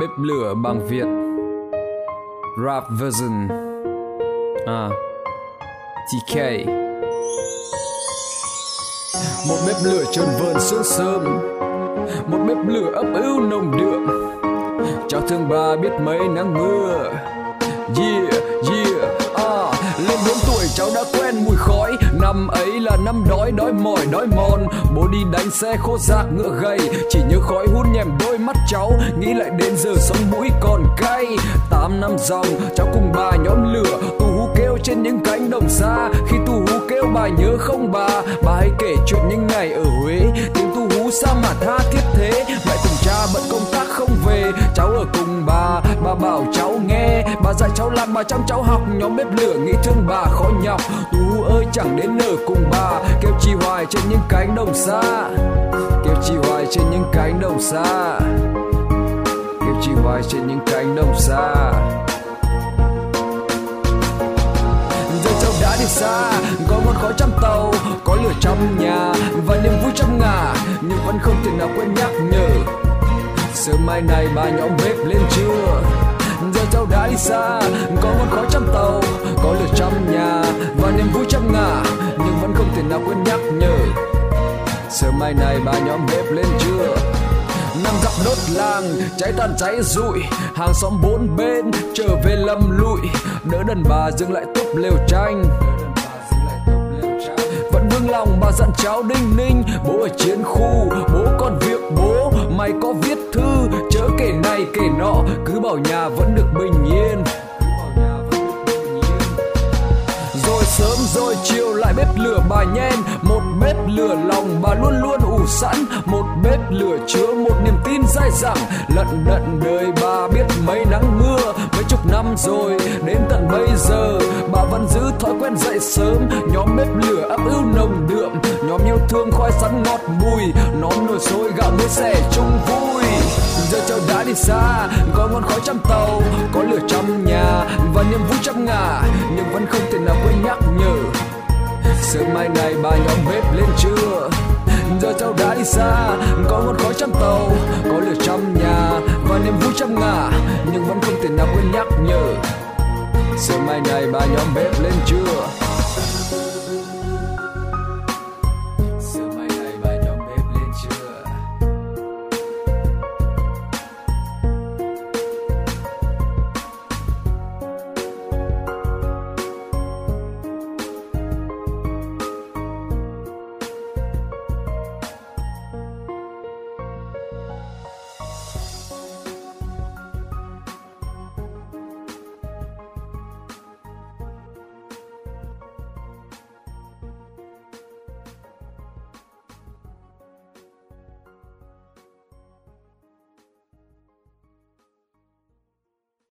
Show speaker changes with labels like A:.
A: bếp lửa bằng Việt. Rap version. À. TK Một bếp lửa trơn vờn sương sớm. Một bếp lửa ấp ưu nồng đượm. Cháu thương bà biết mấy nắng mưa. Yeah, yeah, à. Lên bốn tuổi cháu đã quen mùi khói. Năm ấy là năm đói, đói mỏi, đói mòn. Bố đi đánh xe khô rạc ngựa gầy. Chỉ nhớ khói hun nhèm đôi mắt cháu. Nghĩ lại đến giờ sống mũi còn cay. Tám năm dòng, cháu cùng bà nhóm lửa. Tu hú kêu trên những cánh đồng xa. Khi tu hú kêu bà nhớ không bà. Bà hay kể chuyện những ngày ở Huế. Tiếng tu hú sao mà tha thiết thế. Mẹ cùng cha bận công tác không về. Cháu ở cùng dạy cháu làm bà chăm cháu học. Nhóm bếp lửa nghĩ thương bà khó nhọc. Tú ơi, chẳng đến nở cùng bà. Kêu chi hoài trên những cánh đồng xa. Kêu chi hoài trên những cánh đồng xa. Kêu chi hoài trên những cánh đồng xa. Giờ cháu đã đi xa, có ngọn khói trăm tàu, có lửa trong nhà và niềm vui trong ngả. Nhưng vẫn không thể nào quên nhắc nhở. Sớm mai này bà nhóm bếp lên chưa đi xa. Có ngọn khói trăm tàu, có lửa trong nhà, và niềm vui trong ngả, nhưng vẫn không thể nào quên nhắc nhở. Sớm mai này bà nhóm bếp lên chưa năm gặp đốt làng, cháy tàn cháy rụi. Hàng xóm bốn bên trở về lâm lụi đỡ đần bà dừng lại túp lều tranh. Vẫn vương lòng bà dặn cháu đinh ninh, bố ở chiến khu, bố còn việc bảo nhà vẫn được bình yên. Rồi sớm rồi chiều lại bếp lửa bà nhen. Một bếp lửa lòng bà luôn luôn ủ sẵn. Một bếp lửa chứa một niềm tin dai dẳng. Lận đận đời bà biết mấy nắng mưa. Mấy chục năm rồi, đến tận bây giờ, bà vẫn giữ thói quen dậy sớm. Nhóm bếp lửa ấp ưu nồng đượm. Nhóm yêu thương khoai sắn ngọt bùi nón nồi sôi gạo mới xẻ chung vui xa, có ngọn khói trăm tàu, có lửa trong nhà và niềm vui trăm ngả, nhưng vẫn không thể nào quên nhắc nhở. Sớm mai này bà nhóm bếp lên chưa giờ cháu đã đi xa, có ngọn khói trăm tàu, có lửa trong nhà và niềm vui trăm ngả, nhưng vẫn không thể nào quên nhắc nhở.